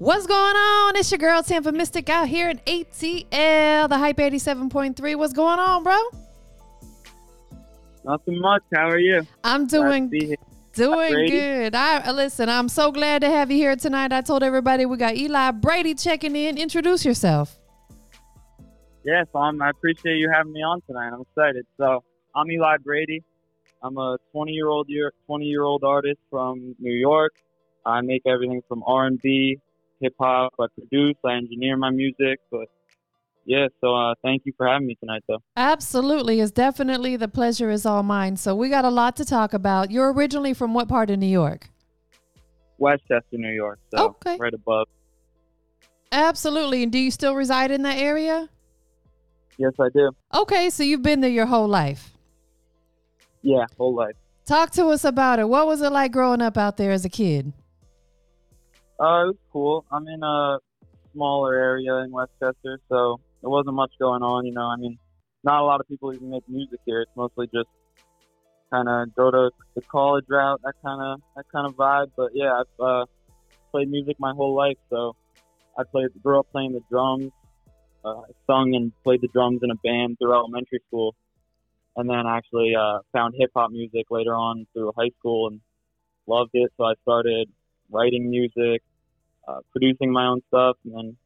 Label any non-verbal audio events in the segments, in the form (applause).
What's going on? It's your girl Tampa Mystic out here in ATL, the Hype 87.3. What's going on, bro? Nothing much. How are you? I'm doing doing Brady. good. I listen, I'm so glad to have you here tonight. I told everybody we got Eli Brady checking in. Introduce yourself. Yes, um, I appreciate you having me on tonight. I'm excited. So, I'm Eli Brady. I'm a 20 year old year 20 year old artist from New York. I make everything from R&B, hip hop. I produce. I engineer my music. But yeah, so uh, thank you for having me tonight, though. Absolutely. It's definitely the pleasure is all mine. So we got a lot to talk about. You're originally from what part of New York? Westchester, New York. So Okay. right above. Absolutely. And do you still reside in that area? Yes, I do. Okay, so you've been there your whole life. Yeah, whole life. Talk to us about it. What was it like growing up out there as a kid? Uh, it was cool. I'm in a smaller area in Westchester, so there wasn't much going on. You know, I mean, not a lot of people even make music here. It's mostly just kind of go to the college route, that kind of that kind of vibe. But yeah, I've uh, played music my whole life, so I played, grew up playing the drums. Uh, I sung and played the drums in a band through elementary school, and then actually uh, found hip hop music later on through high school and loved it. So I started writing music, uh, producing my own stuff, and then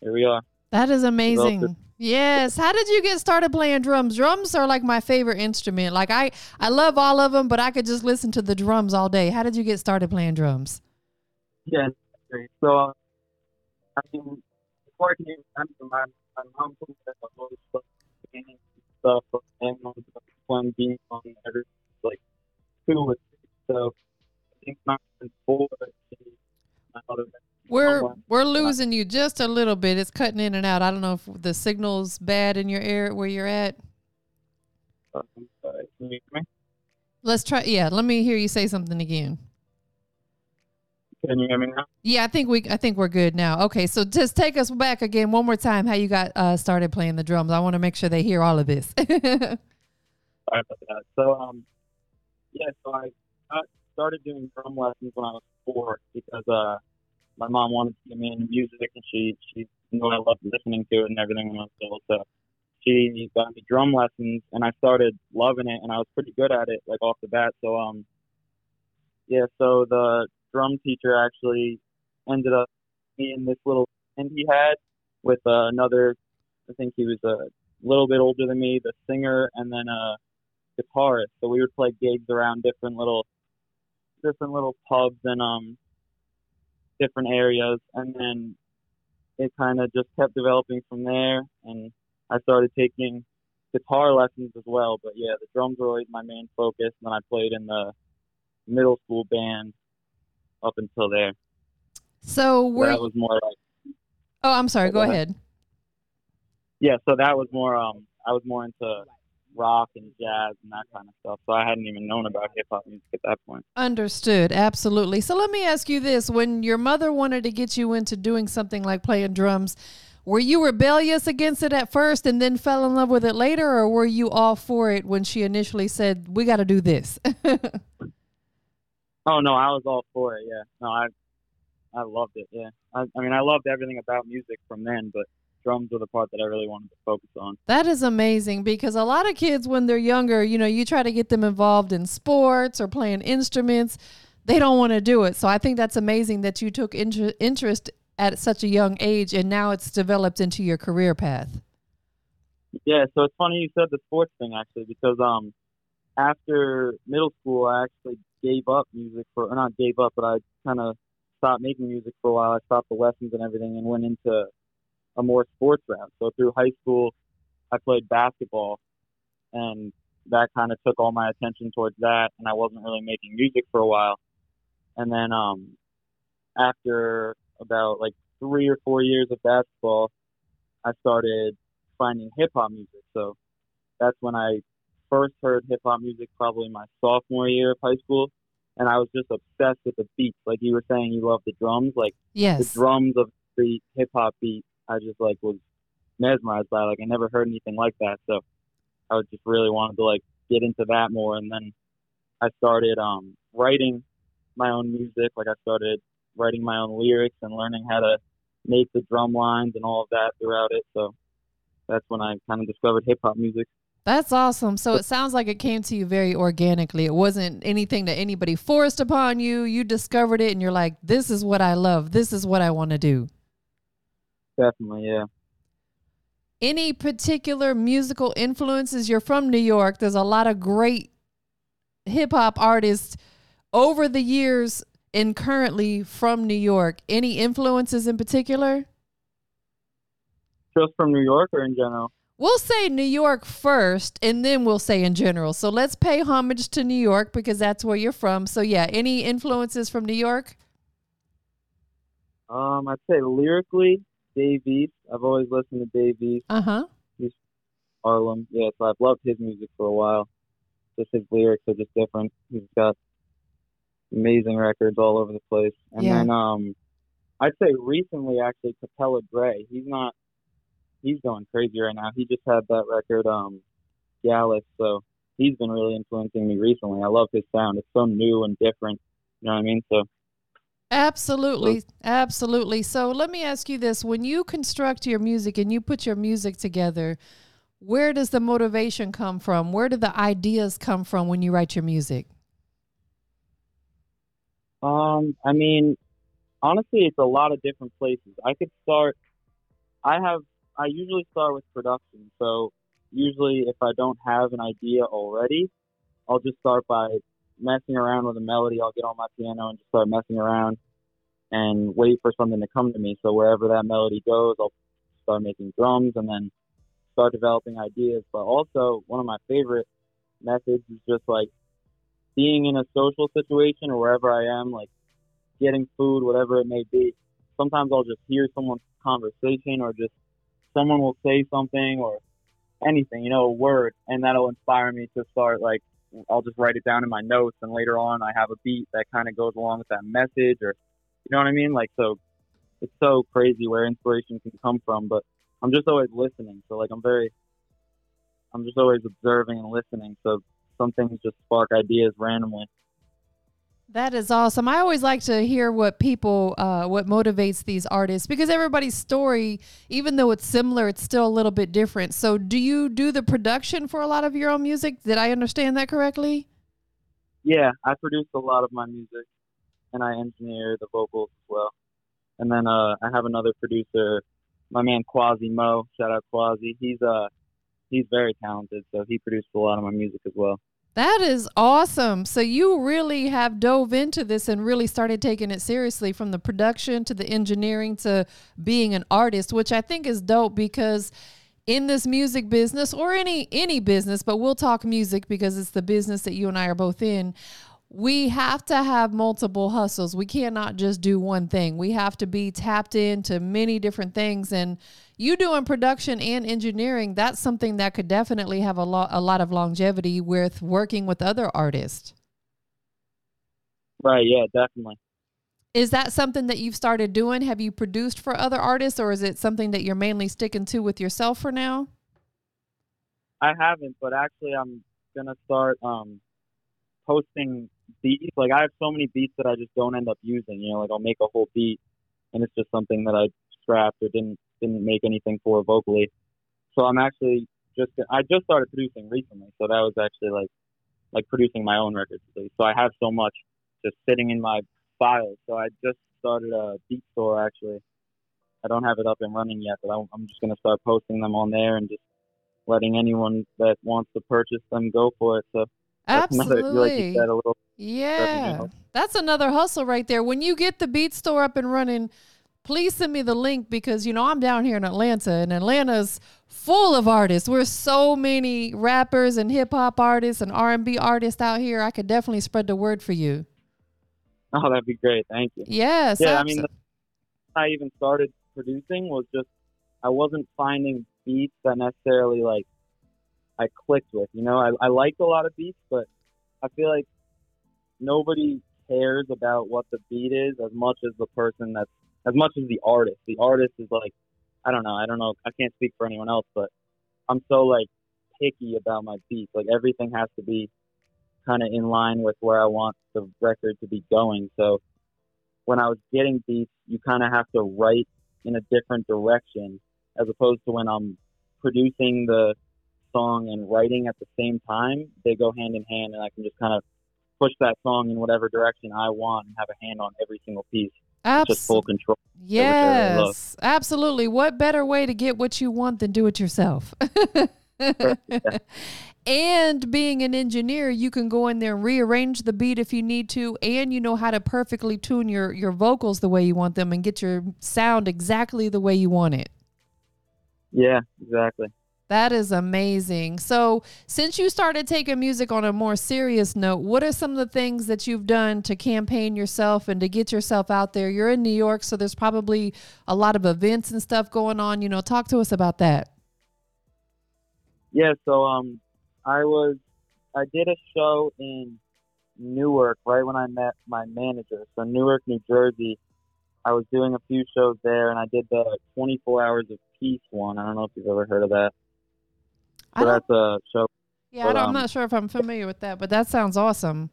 here we are. That is amazing. Yes. How did you get started playing drums? Drums are like my favorite instrument. Like I, I love all of them, but I could just listen to the drums all day. How did you get started playing drums? Yeah. So, uh, I mean, before I can even remember, my, my mom told me that I stuff, and stuff, and I playing beats on every, like, two or three. So, I think four, my mother We're we're losing you just a little bit. It's cutting in and out. I don't know if the signal's bad in your area where you're at. um, uh, can you hear me? Let's try. Yeah, let me hear you say something again. Can you hear me now? Yeah, I think we I think we're good now. Okay, so just take us back again one more time. How you got uh, started playing the drums? I want to make sure they hear all of this. (laughs) Sorry about that. So, um, yeah, so I got started doing drum lessons when I was four because uh, my mom wanted to get me into music, and she she knew I loved listening to it and everything when I was little. So she got me drum lessons, and I started loving it, and I was pretty good at it, like off the bat. So, um, yeah, so the drum teacher actually ended up being this little band he had with uh, another. I think he was a little bit older than me, the singer, and then uh guitarist. So we would play gigs around different little different little pubs and um different areas and then it kind of just kept developing from there and I started taking guitar lessons as well. But yeah, the drums were always my main focus and then I played in the middle school band up until there. so we're. that was more like Oh, I'm sorry. Go Go ahead. yeah, so that was more um I was more into rock and jazz and that kind of stuff. So I hadn't even known about hip hop music at that point. Understood. Absolutely. So let me ask you this: When your mother wanted to get you into doing something like playing drums, were you rebellious against it at first and then fell in love with it later, or were you all for it when she initially said, "We got to do this"? (laughs) Oh no, I was all for it. Yeah, no, I I loved it. Yeah, I, I mean, I loved everything about music from then, but drums were the part that I really wanted to focus on. That is amazing because a lot of kids, when they're younger, you know, you try to get them involved in sports or playing instruments, they don't want to do it. So I think that's amazing that you took inter- interest at such a young age and now it's developed into your career path. Yeah, so it's funny you said the sports thing actually because um after middle school I actually gave up music for or not gave up, but I kind of stopped making music for a while. I stopped the lessons and everything and went into a more sports route. So through high school, I played basketball, and that kind of took all my attention towards that, and I wasn't really making music for a while. And then um, after about like three or four years of basketball, I started finding hip hop music. So that's when I first heard hip hop music, probably my sophomore year of high school. And I was just obsessed with the beats. Like you were saying, you love the drums. Like Yes. the drums of the hip hop beat, I just like was mesmerized by. Like I never heard anything like that, so I was just really wanted to like get into that more. And then I started um, writing my own music. Like I started writing my own lyrics and learning how to make the drum lines and all of that throughout it. So that's when I kind of discovered hip hop music. That's awesome. So it sounds like it came to you very organically. It wasn't anything that anybody forced upon you. You discovered it and you're like, this is what I love. This is what I want to do. Definitely, yeah. Any particular musical influences? You're from New York. There's a lot of great hip hop artists over the years and currently from New York. Any influences in particular? Just from New York or in general? We'll say New York first and then we'll say in general. So let's pay homage to New York because that's where you're from. So yeah, any influences from New York? Um, I'd say lyrically, Dave East. I've always listened to Dave East. Uh huh. He's Harlem. Yeah, so I've loved his music for a while. Just his lyrics are just different. He's got amazing records all over the place. And Yeah. then um I'd say recently actually Capella Grey. He's not he's going crazy right now. He just had that record, um Gyalis, so he's been really influencing me recently. I love his sound. It's so new and different. You know what I mean? So Absolutely. Absolutely. So let me ask you this. When you construct your music and you put your music together, where does the motivation come from? Where do the ideas come from when you write your music? Um, I mean, honestly, it's a lot of different places. I could start. I have. I usually start with production. So usually, if I don't have an idea already, I'll just start by messing around with a melody. I'll get on my piano and just start messing around and wait for something to come to me. So wherever that melody goes, I'll start making drums and then start developing ideas. But also, one of my favorite methods is just like being in a social situation or wherever I am, like getting food, whatever it may be. Sometimes I'll just hear someone's conversation or just someone will say something or anything, you know, a word, and that'll inspire me to start like I'll just write it down in my notes, and later on I have a beat that kind of goes along with that message, or you know what I mean? Like so, it's so crazy where inspiration can come from, but I'm just always listening. So like I'm very, I'm just always observing and listening. So some things just spark ideas randomly. That is awesome. I always like to hear what people, uh, what motivates these artists because everybody's story, even though it's similar, it's still a little bit different. So, do you do the production for a lot of your own music? Did I understand that correctly? Yeah, I produce a lot of my music, and I engineer the vocals as well. And then uh, I have another producer, my man Quasimo. Shout out Quasi. He's uh he's very talented, so he produced a lot of my music as well. That is awesome. So you really have dove into this and really started taking it seriously from the production to the engineering to being an artist, which I think is dope because in this music business or any any business, but we'll talk music because it's the business that you and I are both in. We have to have multiple hustles. We cannot just do one thing. We have to be tapped into many different things and you doing production and engineering, that's something that could definitely have a lot a lot of longevity with working with other artists. Right? Yeah, definitely. Is that something that you've started doing? Have you produced for other artists or is it something that you're mainly sticking to with yourself for now? I haven't, but actually, I'm gonna start um posting beats. Like I have so many beats that I just don't end up using. You know, like I'll make a whole beat, and it's just something that I scrapped or didn't didn't make anything for vocally. So I'm actually just I just started producing recently, so that was actually like like producing my own records. So I have so much just sitting in my files. So I just started a beat store actually. I don't have it up and running yet, but I'm I'm just gonna start posting them on there and just letting anyone that wants to purchase them go for it. So that's another, like Absolutely. said, Yeah. That's another hustle right there. When you get the beat store up and running, please send me the link because you know I'm down here in Atlanta and Atlanta's full of artists. We're so many rappers and hip hop artists and R&B artists out here. I could definitely spread the word for you. (laughs) Oh, that'd be great. Thank you. Yes. Yeah, I mean, I even started producing was just I wasn't finding beats that necessarily like I clicked with. You know, I, I liked a lot of beats, but I feel like nobody cares about what the beat is as much as the person that's as much as the artist. The artist is like I don't know, I don't know, I can't speak for anyone else, but I'm so like picky about my beats. Like everything has to be kind of in line with where I want the record to be going. So when I was getting beats, you kind of have to write in a different direction as opposed to when I'm producing the song and writing at the same time. They go hand in hand, and I can just kind of push that song in whatever direction I want and have a hand on every single piece. Abs- just full control. Yes, absolutely. What better way to get what you want than do it yourself? (laughs) and being an engineer, you can go in there and rearrange the beat if you need to, and you know how to perfectly tune your your vocals the way you want them and get your sound exactly the way you want it. Yeah, exactly. That is amazing. So, since you started taking music on a more serious note, what are some of the things that you've done to campaign yourself and to get yourself out there? You're in New York, so there's probably a lot of events and stuff going on. You know, talk to us about that. Yeah, so um I was I did a show in Newark right when I met my manager. So Newark, New Jersey. I was doing a few shows there, and I did the 24 Hours of Peace one. I don't know if you've ever heard of that. That's a show. Yeah, but, I um, not sure if I'm familiar with that, but that sounds awesome.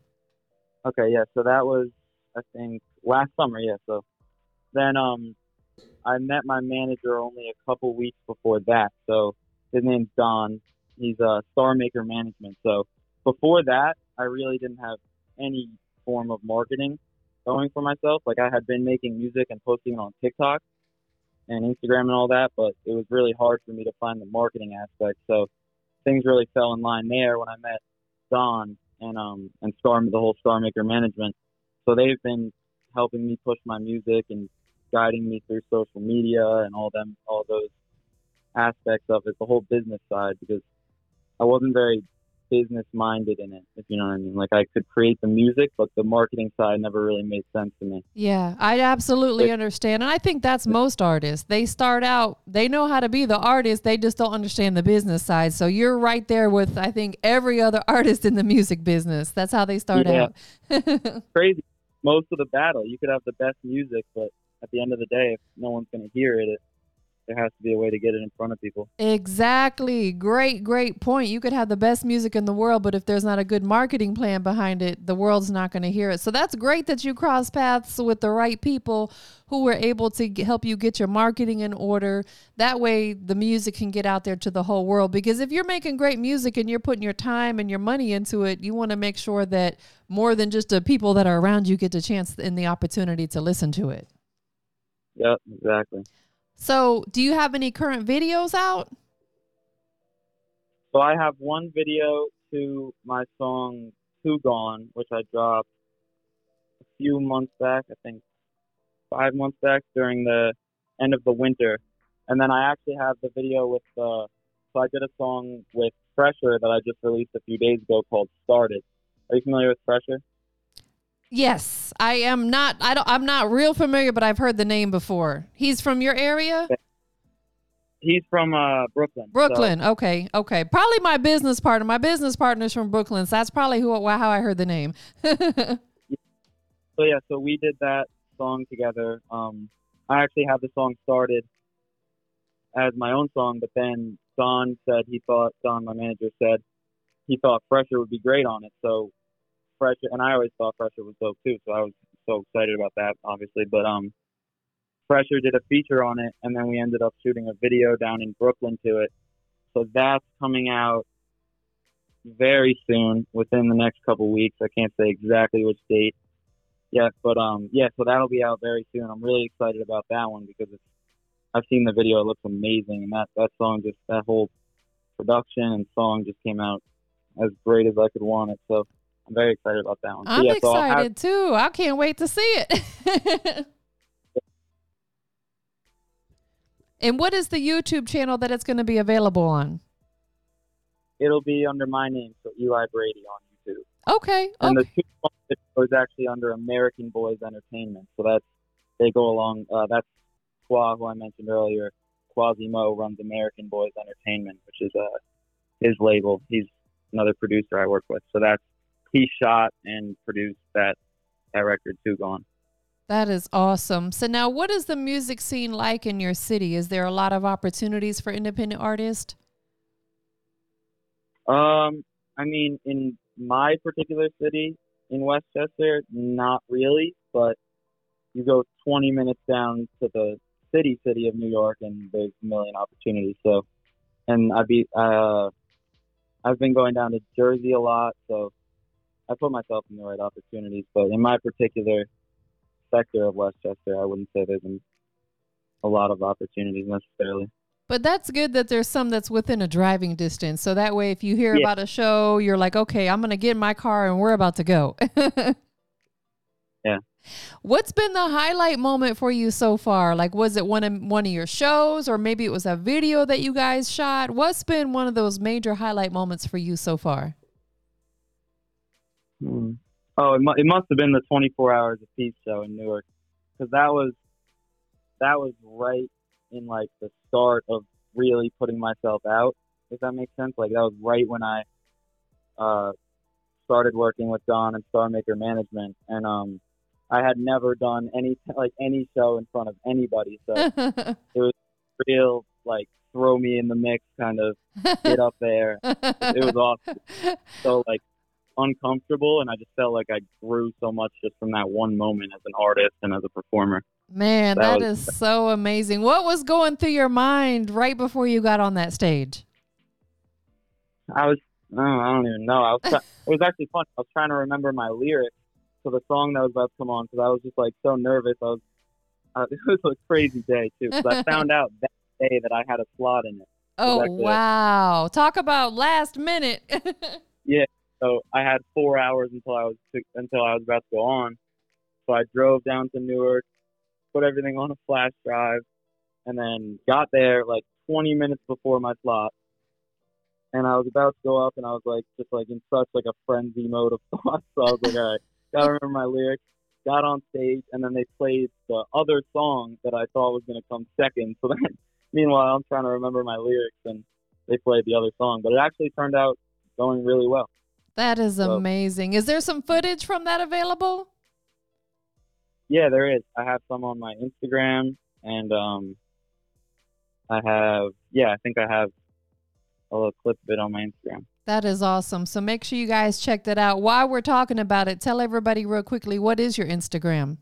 Okay, yeah. So that was, I think, last summer. Yeah. So then, um, I met my manager only a couple weeks before that. So his name's Don. He's a Star Maker Management. So before that, I really didn't have any form of marketing going for myself. Like I had been making music and posting it on TikTok and Instagram and all that, but it was really hard for me to find the marketing aspect. So things really fell in line there when I met Don and um and Star the whole Star Maker management. So they've been helping me push my music and guiding me through social media and all them all those aspects of it, the whole business side because I wasn't very business minded in it, if you know what I mean. Like I could create the music, but the marketing side never really made sense to me. Yeah, I absolutely understand. And I think that's most artists. They start out, they know how to be the artist, they just don't understand the business side. So you're right there with, I think, every other (laughs) artist in the music business. That's how they start yeah. out. (laughs) Crazy. Most of the battle, you could have the best music, but at the end of the day, if no one's going to hear it, it there has to be a way to get it in front of people. Exactly. Great, great point. You could have the best music in the world, but if there's not a good marketing plan behind it, the world's not going to hear it. So that's great that you cross paths with the right people who were able to help you get your marketing in order. That way, the music can get out there to the whole world. Because if you're making great music and you're putting your time and your money into it, you want to make sure that more than just the people that are around you get the chance and the opportunity to listen to it. Yep, exactly. So, do you have any current videos out? So, I have one video to my song Two Gone, which I dropped a few months back, I think five months back during the end of the winter. And then I actually have the video with the, uh, so I did a song with Pressure that I just released a few days ago called Started. Are you familiar with Fresher? Yes, I am not. I don't. I'm not real familiar, but I've heard the name before. He's from your area. He's from uh, Brooklyn. Brooklyn. So. Okay. Okay. Probably my business partner. My business partner's from Brooklyn, so that's probably who how I heard the name. (laughs) so yeah, so we did that song together. Um, I actually had the song started as my own song, but then Don said he thought Don, my manager, said he thought Fresher would be great on it. So Fresher, and I always thought pressure was dope too, so I was so excited about that, obviously. But um, Fresher did a feature on it, and then we ended up shooting a video down in Brooklyn to it. So that's coming out very soon, within the next couple weeks. I can't say exactly which date yet, but um, yeah, so that'll be out very soon. I'm really excited about that one because it's. I've seen the video; it looks amazing, and that that song just that whole production and song just came out as great as I could want it. So I'm very excited about that one. I'm yeah, excited so have, too. I can't wait to see it. (laughs) and what is the YouTube channel that it's going to be available on? It'll be under my name, so Eli Brady on YouTube. Okay. And okay. the two is actually under American Boys Entertainment. So that's they go along. Uh, that's Qua, who I mentioned earlier. Quasimo runs American Boys Entertainment, which is uh, his label. He's another producer I work with. So that's he shot and produced that that record too Gone. That is awesome. So now what is the music scene like in your city? Is there a lot of opportunities for independent artists? Um, I mean, in my particular city in Westchester, not really, but you go 20 minutes down to the city, city of New York, and there's a million opportunities. So, and I'd be, uh, I've been going down to Jersey a lot, so I put myself in the right opportunities. But in my particular sector of Westchester, I wouldn't say there's a lot of opportunities necessarily. But that's good that there's some that's within a driving distance. So that way, if you hear yeah. about a show, you're like, okay, I'm going to get in my car and we're about to go. yeah. (laughs) What's been the highlight moment for you so far? Like, was it one of one of your shows, or maybe it was a video that you guys shot? What's been one of those major highlight moments for you so far? Hmm. Oh, it, mu- it must have been the 24 Hours of Peace show in Newark, because that was that was right in like the start of really putting myself out. If that makes sense, like that was right when I uh, started working with Don and Star Maker Management, and um, I had never done any like any show in front of anybody, so (laughs) it was real like throw me in the mix kind of get up there. It was awesome. (laughs) So like uncomfortable, and I just felt like I grew so much just from that one moment as an artist and as a performer. Man, that, that was, is so amazing. What was going through your mind right before you got on that stage? I was, oh, I don't even know. I was, (laughs) it was actually fun. I was trying to remember my lyrics to the song that was about to come on because I was just like so nervous. I was, uh, (laughs) it was a crazy day too because I found out that day that I had a slot in it. Oh wow! It. Talk about last minute. (laughs) yeah, so I had four hours until I was until I was about to go on. So I drove down to Newark, put everything on a flash drive, and then got there like 20 minutes before my slot. And I was about to go up, and I was like, just like in such like a frenzy mode of (laughs) thought. So I was like, all right, gotta remember my lyrics. Got on stage, and then they played the other song that I thought was gonna come second. So then, (laughs) meanwhile, I'm trying to remember my lyrics, and they played the other song. But it actually turned out going really well. That is so, amazing. Is there some footage from that available? Yeah, there is. I have some on my Instagram, and um, I have yeah, I think I have a little clip of it on my Instagram. That is awesome. So make sure you guys check that out. While we're talking about it, tell everybody real quickly what is your Instagram?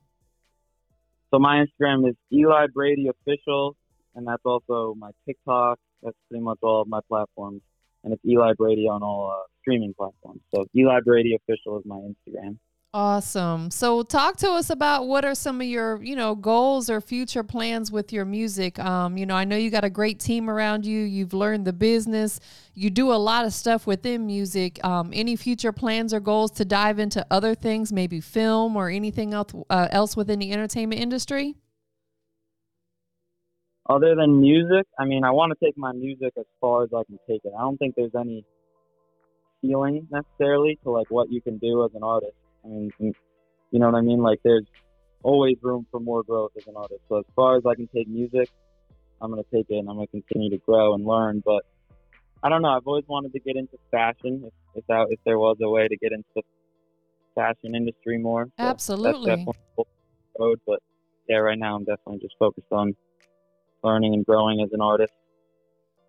So my Instagram is Eli Brady Official, and that's also my TikTok. That's pretty much all of my platforms and it's Eli Brady on all uh, streaming platforms. So Eli Brady official is my Instagram. Awesome. So talk to us about what are some of your, you know, goals or future plans with your music. Um, you know, I know you got a great team around you. You've learned the business. You do a lot of stuff within music. Um, any future plans or goals to dive into other things, maybe film or anything else, uh, else within the entertainment industry? Other than music, I mean, I want to take my music as far as I can take it. I don't think there's any ceiling necessarily to like what you can do as an artist. I mean, you know what I mean? Like, there's always room for more growth as an artist. So as far as I can take music, I'm gonna take it and I'm gonna continue to grow and learn. But I don't know. I've always wanted to get into fashion. If, if that if there was a way to get into the fashion industry more, so absolutely. That's definitely road. But yeah, right now I'm definitely just focused on learning and growing as an artist.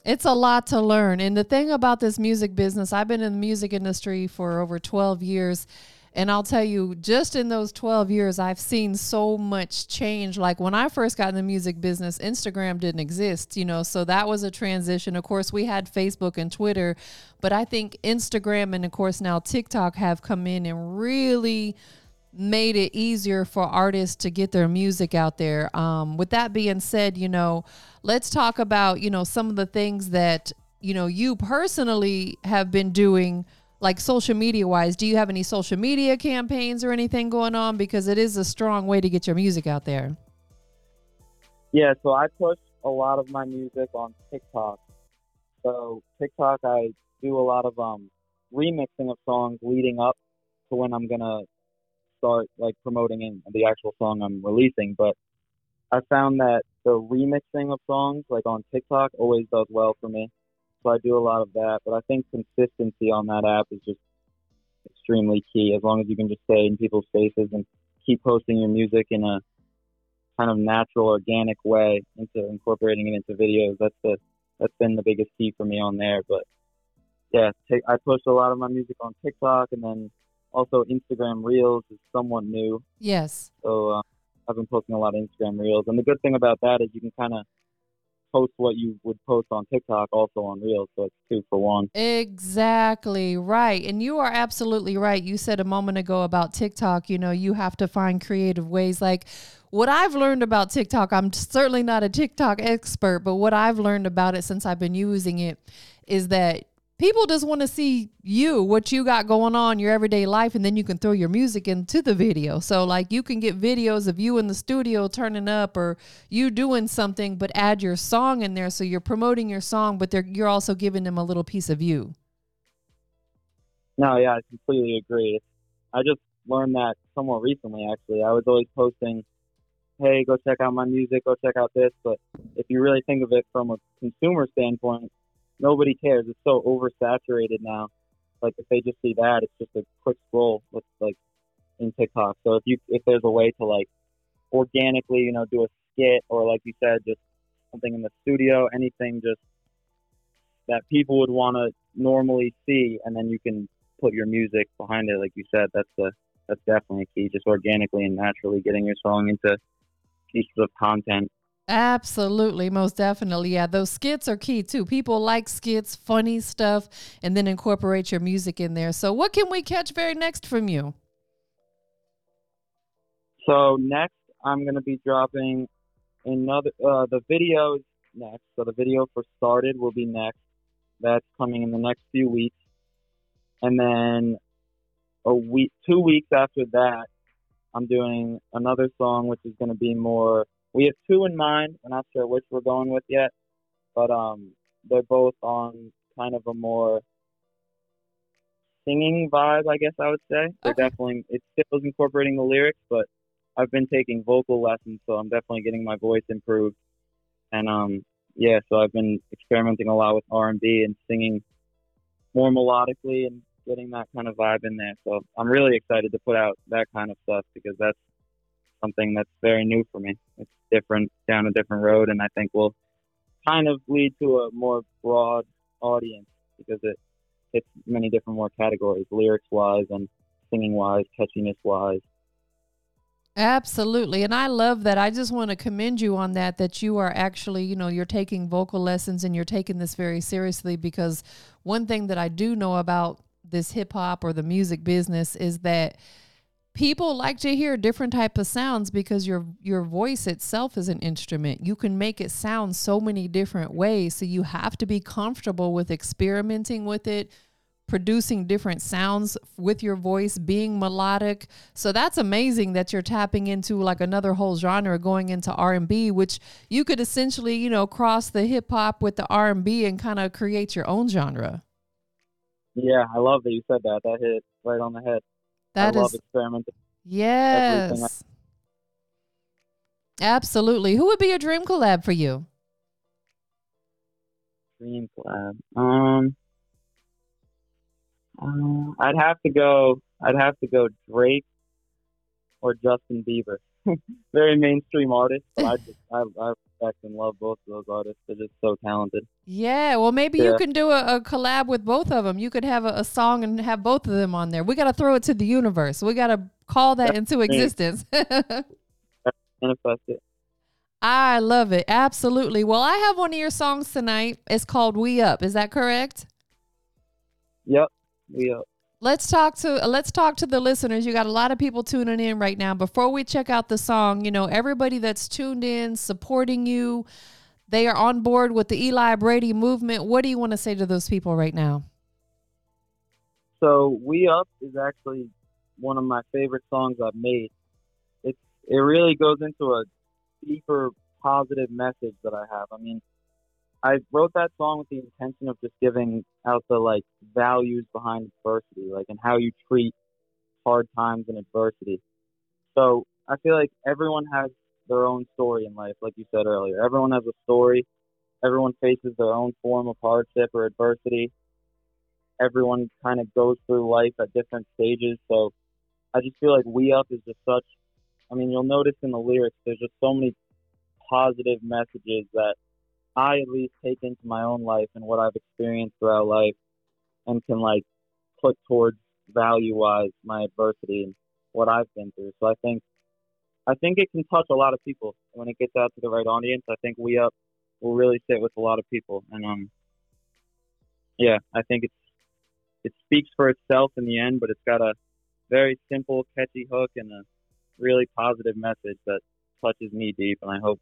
It's a lot to learn. And the thing about this music business, I've been in the music industry for over 12 years. And I'll tell you, just in those 12 years, I've seen so much change. Like when I first got in the music business, Instagram didn't exist, you know, so that was a transition. Of course, we had Facebook and Twitter, but I think Instagram and, of course, now TikTok have come in and really made it easier for artists to get their music out there. Um, with that being said, you know, let's talk about, you know, some of the things that, you know, you personally have been doing like social media wise. Do you have any social media campaigns or anything going on? Because it is a strong way to get your music out there. Yeah, so I push a lot of my music on TikTok. So TikTok, I do a lot of um, remixing of songs leading up to when I'm gonna start like promoting in the actual song I'm releasing. But I found that the remixing of songs like on TikTok always does well for me. So I do a lot of that. But I think consistency on that app is just extremely key. As long as you can just stay in people's faces and keep posting your music in a kind of natural, organic way into incorporating it into videos. That's the that's been the biggest key for me on there. But yeah, I post a lot of my music on TikTok, and then also Instagram Reels is somewhat new. Yes. So uh, I've been posting a lot of Instagram reels, and the good thing about that is you can kind of post what you would post on TikTok also on Reels, so it's two for one. Exactly right. And you are absolutely right. You said a moment ago about TikTok, you know, you have to find creative ways. Like what I've learned about TikTok, I'm certainly not a TikTok expert, but what I've learned about it since I've been using it is that people just want to see you, what you got going on, your everyday life, and then you can throw your music into the video. So, like, you can get videos of you in the studio turning up or you doing something, but add your song in there. So you're promoting your song, but you're also giving them a little piece of you. No, yeah, I completely agree. I just learned that somewhat recently, actually. I was always posting, hey, go check out my music, go check out this. But if you really think of it from a consumer standpoint, nobody cares. It's so oversaturated now. Like if they just see that, it's just a quick scroll with like in TikTok. So if you if there's a way to like organically, you know, do a skit or like you said, just something in the studio, anything just that people would want to normally see, and then you can put your music behind it, like you said. That's the that's definitely key. Just organically and naturally getting your song into pieces of content Absolutely, most definitely. Yeah, those skits are key too. People like skits, funny stuff, and then incorporate your music in there. So, what can we catch very next from you? So, next, I'm going to be dropping another, uh, the video next. So, the video for Started will be next. That's coming in the next few weeks. And then a week, two weeks after that, I'm doing another song, which is going to be more we have two in mind. We're not sure which we're going with yet, but um, they're both on kind of a more singing vibe, I guess I would say. They're okay. definitely it still is incorporating the lyrics, but I've been taking vocal lessons, so I'm definitely getting my voice improved. And um, yeah, so I've been experimenting a lot with R&B and singing more melodically and getting that kind of vibe in there. So I'm really excited to put out that kind of stuff because that's something that's very new for me. It's different down a different road, and I think will kind of lead to a more broad audience because it hits many different more categories, lyrics wise and singing wise, catchiness wise. Absolutely. And I love that. I just want to commend you on that, that you are actually, you know, you're taking vocal lessons and you're taking this very seriously because one thing that I do know about this hip hop or the music business is that people like to hear different type of sounds because your your voice itself is an instrument. You can make it sound so many different ways. So you have to be comfortable with experimenting with it producing different sounds with your voice being melodic. So that's amazing that you're tapping into like another whole genre going into r&b which you could essentially you know cross the hip hop with the r&b and kind of create your own genre. Yeah i love that you said that. That hit right on the head that I is, love experimenting. Yes. Absolutely. Who would be a dream collab for you? Dream collab. Um, uh, I'd have to go. I'd have to go Drake or Justin Bieber. (laughs) Very mainstream artist, but I just I, I respect and love both of those artists. They're just so talented. Yeah, well, maybe yeah. you can do a, a, collab with both of them. You could have a, a, song and have both of them on there. We got to throw it to the universe. We got to call that That's into existence. (laughs) Manifest it. I love it. Absolutely. Well, I have one of your songs tonight. It's called We Up. Is that correct? Yep. We Up. Let's talk to uh, let's talk to the listeners. You got a lot of people tuning in right now. Before we check out the song, you know, everybody that's tuned in, supporting you, they are on board with the Eli Brady movement. What do you want to say to those people right now? So, We Up is actually one of my favorite songs I've made. It's it really goes into a deeper positive message that I have. I mean, I wrote that song with the intention of just giving out the like values behind adversity, like and how you treat hard times and adversity. So I feel like everyone has their own story in life, like you said earlier. Everyone has a story. Everyone faces their own form of hardship or adversity. Everyone kind of goes through life at different stages. So I just feel like We Up is just such. I mean, you'll notice in the lyrics, there's just so many positive messages that I at least take into my own life and what I've experienced throughout life and can like put towards value wise my adversity and what I've been through. So I think I think it can touch a lot of people when it gets out to the right audience. I think We Up will really sit with a lot of people, and um, yeah, I think it's it speaks for itself in the end, but it's got a very simple, catchy hook and a really positive message that touches me deep, and I hope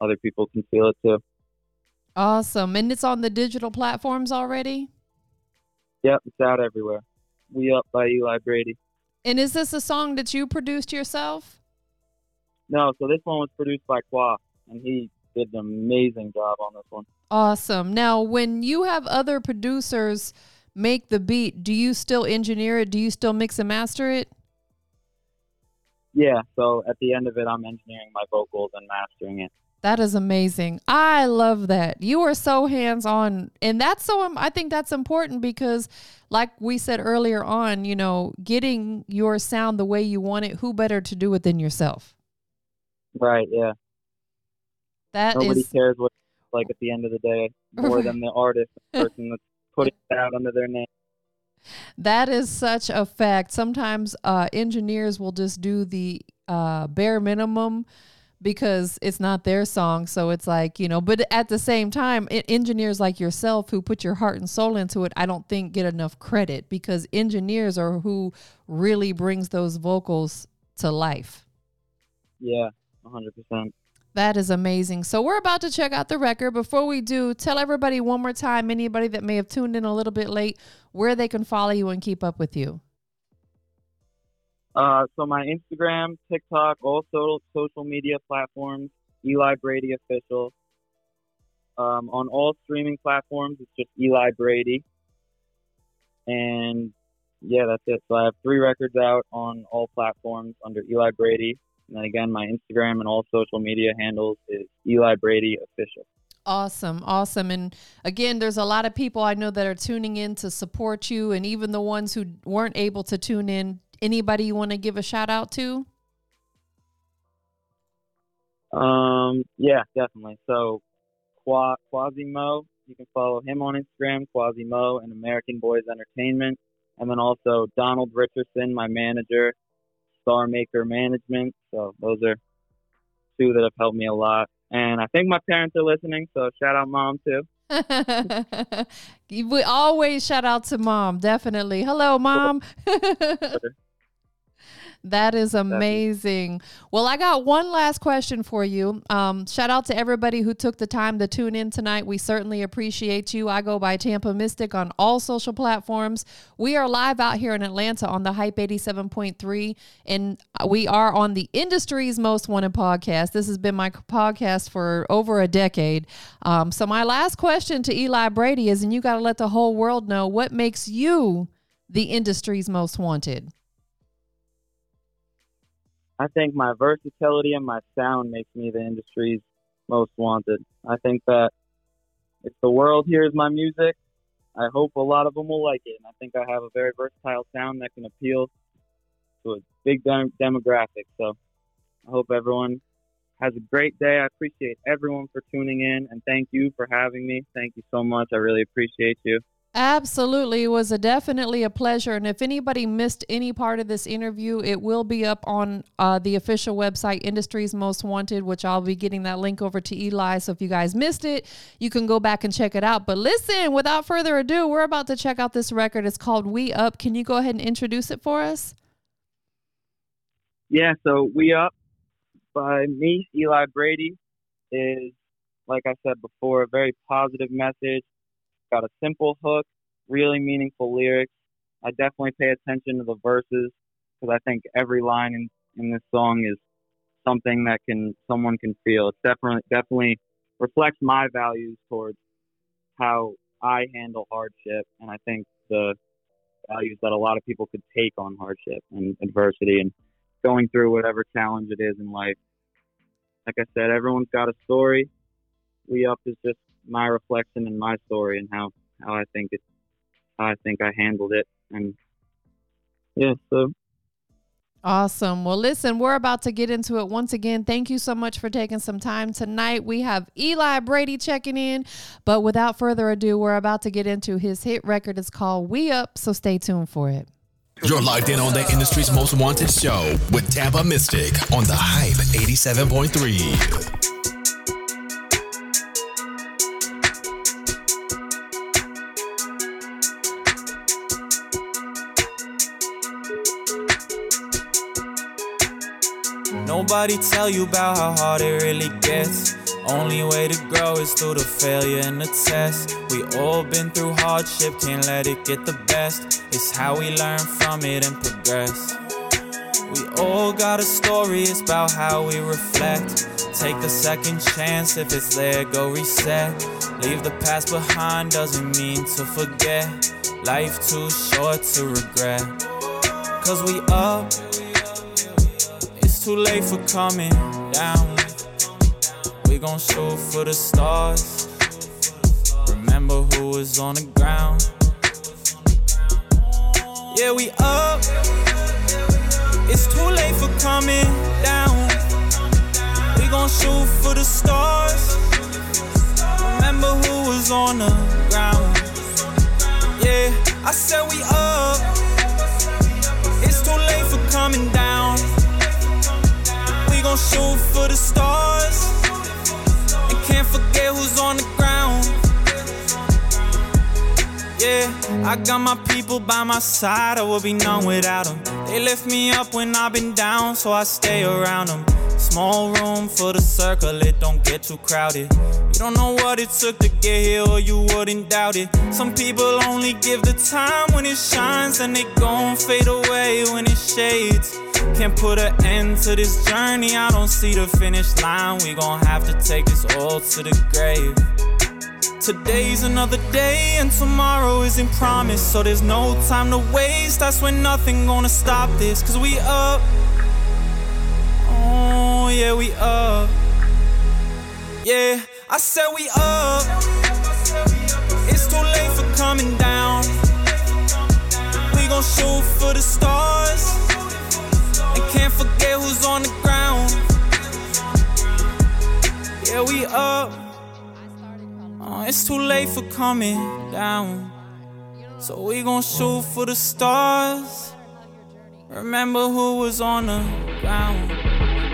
other people can feel it too. Awesome, and it's on the digital platforms already. Yep, it's out everywhere. We Up by Eli Brady. And is this a song that you produced yourself? No, so this one was produced by Qua, and he did an amazing job on this one. Awesome. Now, when you have other producers make the beat, do you still engineer it? Do you still mix and master it? Yeah, so at the end of it, I'm engineering my vocals and mastering it. That is amazing. I love that. You are so hands on. And that's so, I think that's important because, like we said earlier on, you know, getting your sound the way you want it, who better to do it than yourself? Right, yeah. That Nobody is, cares what it's like at the end of the day more than the artist, the (laughs) person that's putting it out under their name. That is such a fact. Sometimes uh, engineers will just do the uh, bare minimum because it's not their song. So it's like, you know, but at the same time, engineers like yourself who put your heart and soul into it, I don't think get enough credit because engineers are who really brings those vocals to life. Yeah, 100%. That is amazing. So we're about to check out the record. Before we do, tell everybody one more time, anybody that may have tuned in a little bit late, where they can follow you and keep up with you. Uh, so my Instagram, TikTok, all social media platforms, Eli Brady official. Um, on all streaming platforms, it's just Eli Brady. And yeah, that's it. So I have three records out on all platforms under Eli Brady. And then again, my Instagram and all social media handles is Eli Brady official. Awesome, awesome. And again, there's a lot of people I know that are tuning in to support you, and even the ones who weren't able to tune in. Anybody you want to give a shout out to? Um, yeah, definitely. So, Qua, Quasimo, you can follow him on Instagram, Quasimo and American Boys Entertainment. And then also Donald Richardson, my manager, Star Maker Management. So those are two that have helped me a lot. And I think my parents are listening, so shout out mom too. (laughs) we always shout out to mom, definitely. Hello, mom. (laughs) That is amazing. Well, I got one last question for you. Um, shout out to everybody who took the time to tune in tonight. We certainly appreciate you. I go by Tampa Mystic on all social platforms. We are live out here in Atlanta on the Hype 87.3, and we are on the industry's most wanted podcast. This has been my podcast for over a decade. Um, so, my last question to Eli Brady is, and you got to let the whole world know what makes you the industry's most wanted. I think my versatility and my sound makes me the industry's most wanted. I think that if the world hears my music, I hope a lot of them will like it. And I think I have a very versatile sound that can appeal to a big dem- demographic. So I hope everyone has a great day. I appreciate everyone for tuning in and thank you for having me. Thank you so much. I really appreciate you. Absolutely. It was a definitely a pleasure. And if anybody missed any part of this interview, it will be up on uh, the official website, Industries Most Wanted, which I'll be getting that link over to Eli. So if you guys missed it, you can go back and check it out. But listen, without further ado, we're about to check out this record. It's called We Up. Can you go ahead and introduce it for us? Yeah. So We Up by me, Eli Brady, is, like I said before, a very positive message got a simple hook, really meaningful lyrics. I definitely pay attention to the verses because I think every line in, in this song is something that can someone can feel. It definitely definitely reflects my values towards how I handle hardship, and I think the values that a lot of people could take on hardship and adversity and going through whatever challenge it is in life. Like I said, everyone's got a story. We Up is just my reflection and my story and how how I think it how I think I handled it and yeah so Awesome. Well, listen, we're about to get into it once again. Thank you so much for taking some time tonight. We have Eli Brady checking in, but without further ado, we're about to get into his hit record. It's called We Up, so stay tuned for it. You're locked in on the industry's most wanted show with Tampa Mystic on the Hype 87.3. Nobody tell you about how hard it really gets. Only way to grow is through the failure and the test. We all been through hardship, can't let it get the best. It's how we learn from it and progress. We all got a story, it's about how we reflect. Take a second chance, if it's there, go reset. Leave the past behind doesn't mean to forget. Life too short to regret. Cause we up, too late for coming down we gon' shoot for the stars. Remember who was on the ground. Yeah, we up. It's too late for coming down. We gon' shoot for the stars. Remember who was on the ground. Yeah, I said we up. It's too late for coming down. Gon' shoot for the stars And can't forget who's on the ground. Yeah, I got my people by my side, I would be none without them. They lift me up when I've been down, so I stay around them. Small room for the circle, it don't get too crowded. You don't know what it took to get here, or you wouldn't doubt it. Some people only give the time when it shines, and they gon' fade away when it shades. Can't put an end to this journey, I don't see the finish line. We gon' have to take this all to the grave. Today's another day, and tomorrow isn't promised. So there's no time to waste. That's when nothing gonna stop this. Cause we up. Oh, yeah, we up. Yeah, I said we up. It's too late for coming down. We gon' shoot for the stars And can't forget who's on the ground. Yeah, we up. Oh, it's too late for coming down. So we gon' shoot for the stars. Remember who was on the ground.